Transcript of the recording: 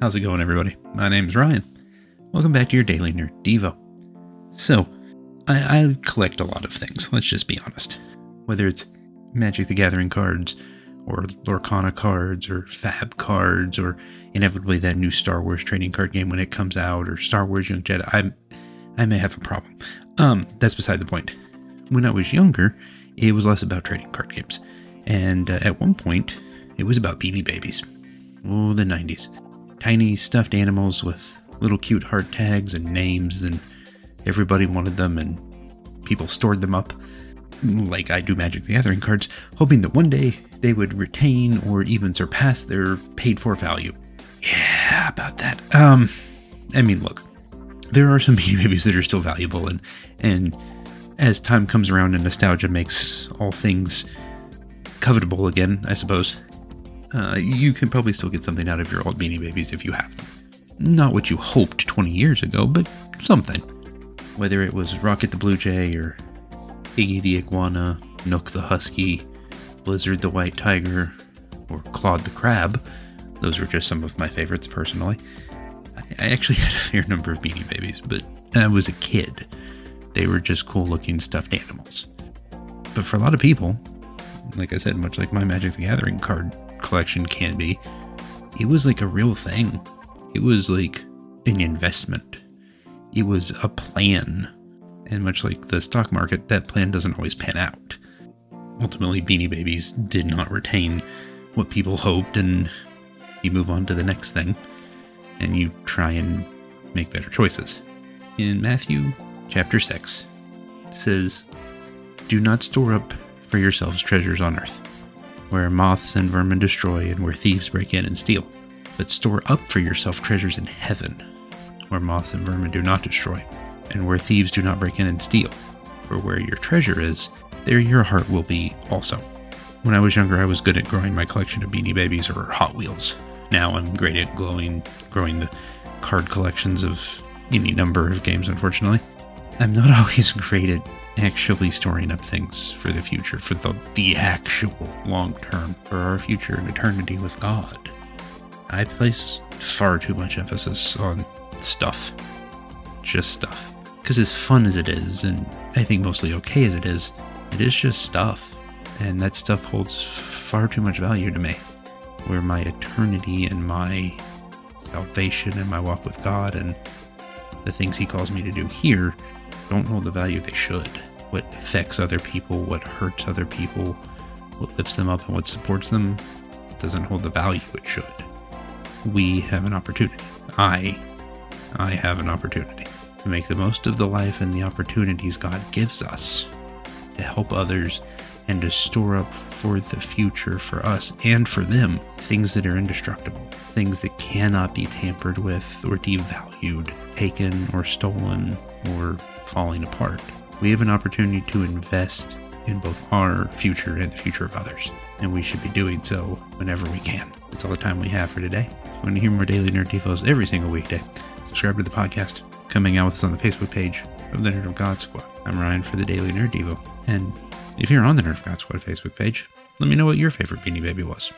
How's it going, everybody? My name's Ryan. Welcome back to your Daily Nerd Devo. So, I, I collect a lot of things, let's just be honest. Whether it's Magic the Gathering cards, or Lorcana cards, or Fab cards, or inevitably that new Star Wars trading card game when it comes out, or Star Wars Young Jedi, I, I may have a problem. Um, that's beside the point. When I was younger, it was less about trading card games. And uh, at one point, it was about Beanie Babies. Oh, the 90s tiny stuffed animals with little cute heart tags and names, and everybody wanted them, and people stored them up, like I do Magic the Gathering cards, hoping that one day they would retain or even surpass their paid for value. Yeah, about that. Um, I mean, look, there are some Beanie Babies that are still valuable, and and as time comes around and nostalgia makes all things covetable again, I suppose, uh, you can probably still get something out of your old Beanie Babies if you have them. Not what you hoped 20 years ago, but something. Whether it was Rocket the Blue Jay or Iggy the Iguana, Nook the Husky, Blizzard the White Tiger, or Claude the Crab, those were just some of my favorites personally. I actually had a fair number of Beanie Babies, but I was a kid. They were just cool looking stuffed animals. But for a lot of people, like I said, much like my Magic the Gathering card collection can be, it was like a real thing. It was like an investment. It was a plan. And much like the stock market, that plan doesn't always pan out. Ultimately, Beanie Babies did not retain what people hoped, and you move on to the next thing, and you try and make better choices. In Matthew chapter 6, it says, Do not store up for yourselves treasures on earth where moths and vermin destroy and where thieves break in and steal. But store up for yourself treasures in heaven, where moths and vermin do not destroy, and where thieves do not break in and steal. For where your treasure is, there your heart will be also. When I was younger, I was good at growing my collection of Beanie Babies or Hot Wheels. Now I'm great at glowing, growing the card collections of any number of games, unfortunately. I'm not always great at actually storing up things for the future, for the, the actual long term, for our future and eternity with God. I place far too much emphasis on stuff. Just stuff. Because as fun as it is, and I think mostly okay as it is, it is just stuff. And that stuff holds far too much value to me. Where my eternity and my salvation and my walk with God and the things He calls me to do here don't hold the value they should. What affects other people, what hurts other people, what lifts them up, and what supports them doesn't hold the value it should. We have an opportunity. I, I have an opportunity to make the most of the life and the opportunities God gives us to help others and to store up for the future for us and for them things that are indestructible, things that cannot be tampered with or devalued, taken or stolen or falling apart. We have an opportunity to invest in both our future and the future of others, and we should be doing so whenever we can. That's all the time we have for today. If you want to hear more daily nerd devos every single weekday, subscribe to the podcast. Coming out with us on the Facebook page of the Nerd of God Squad. I'm Ryan for the Daily Nerd Devo, and if you're on the Nerd of God Squad Facebook page, let me know what your favorite Beanie Baby was.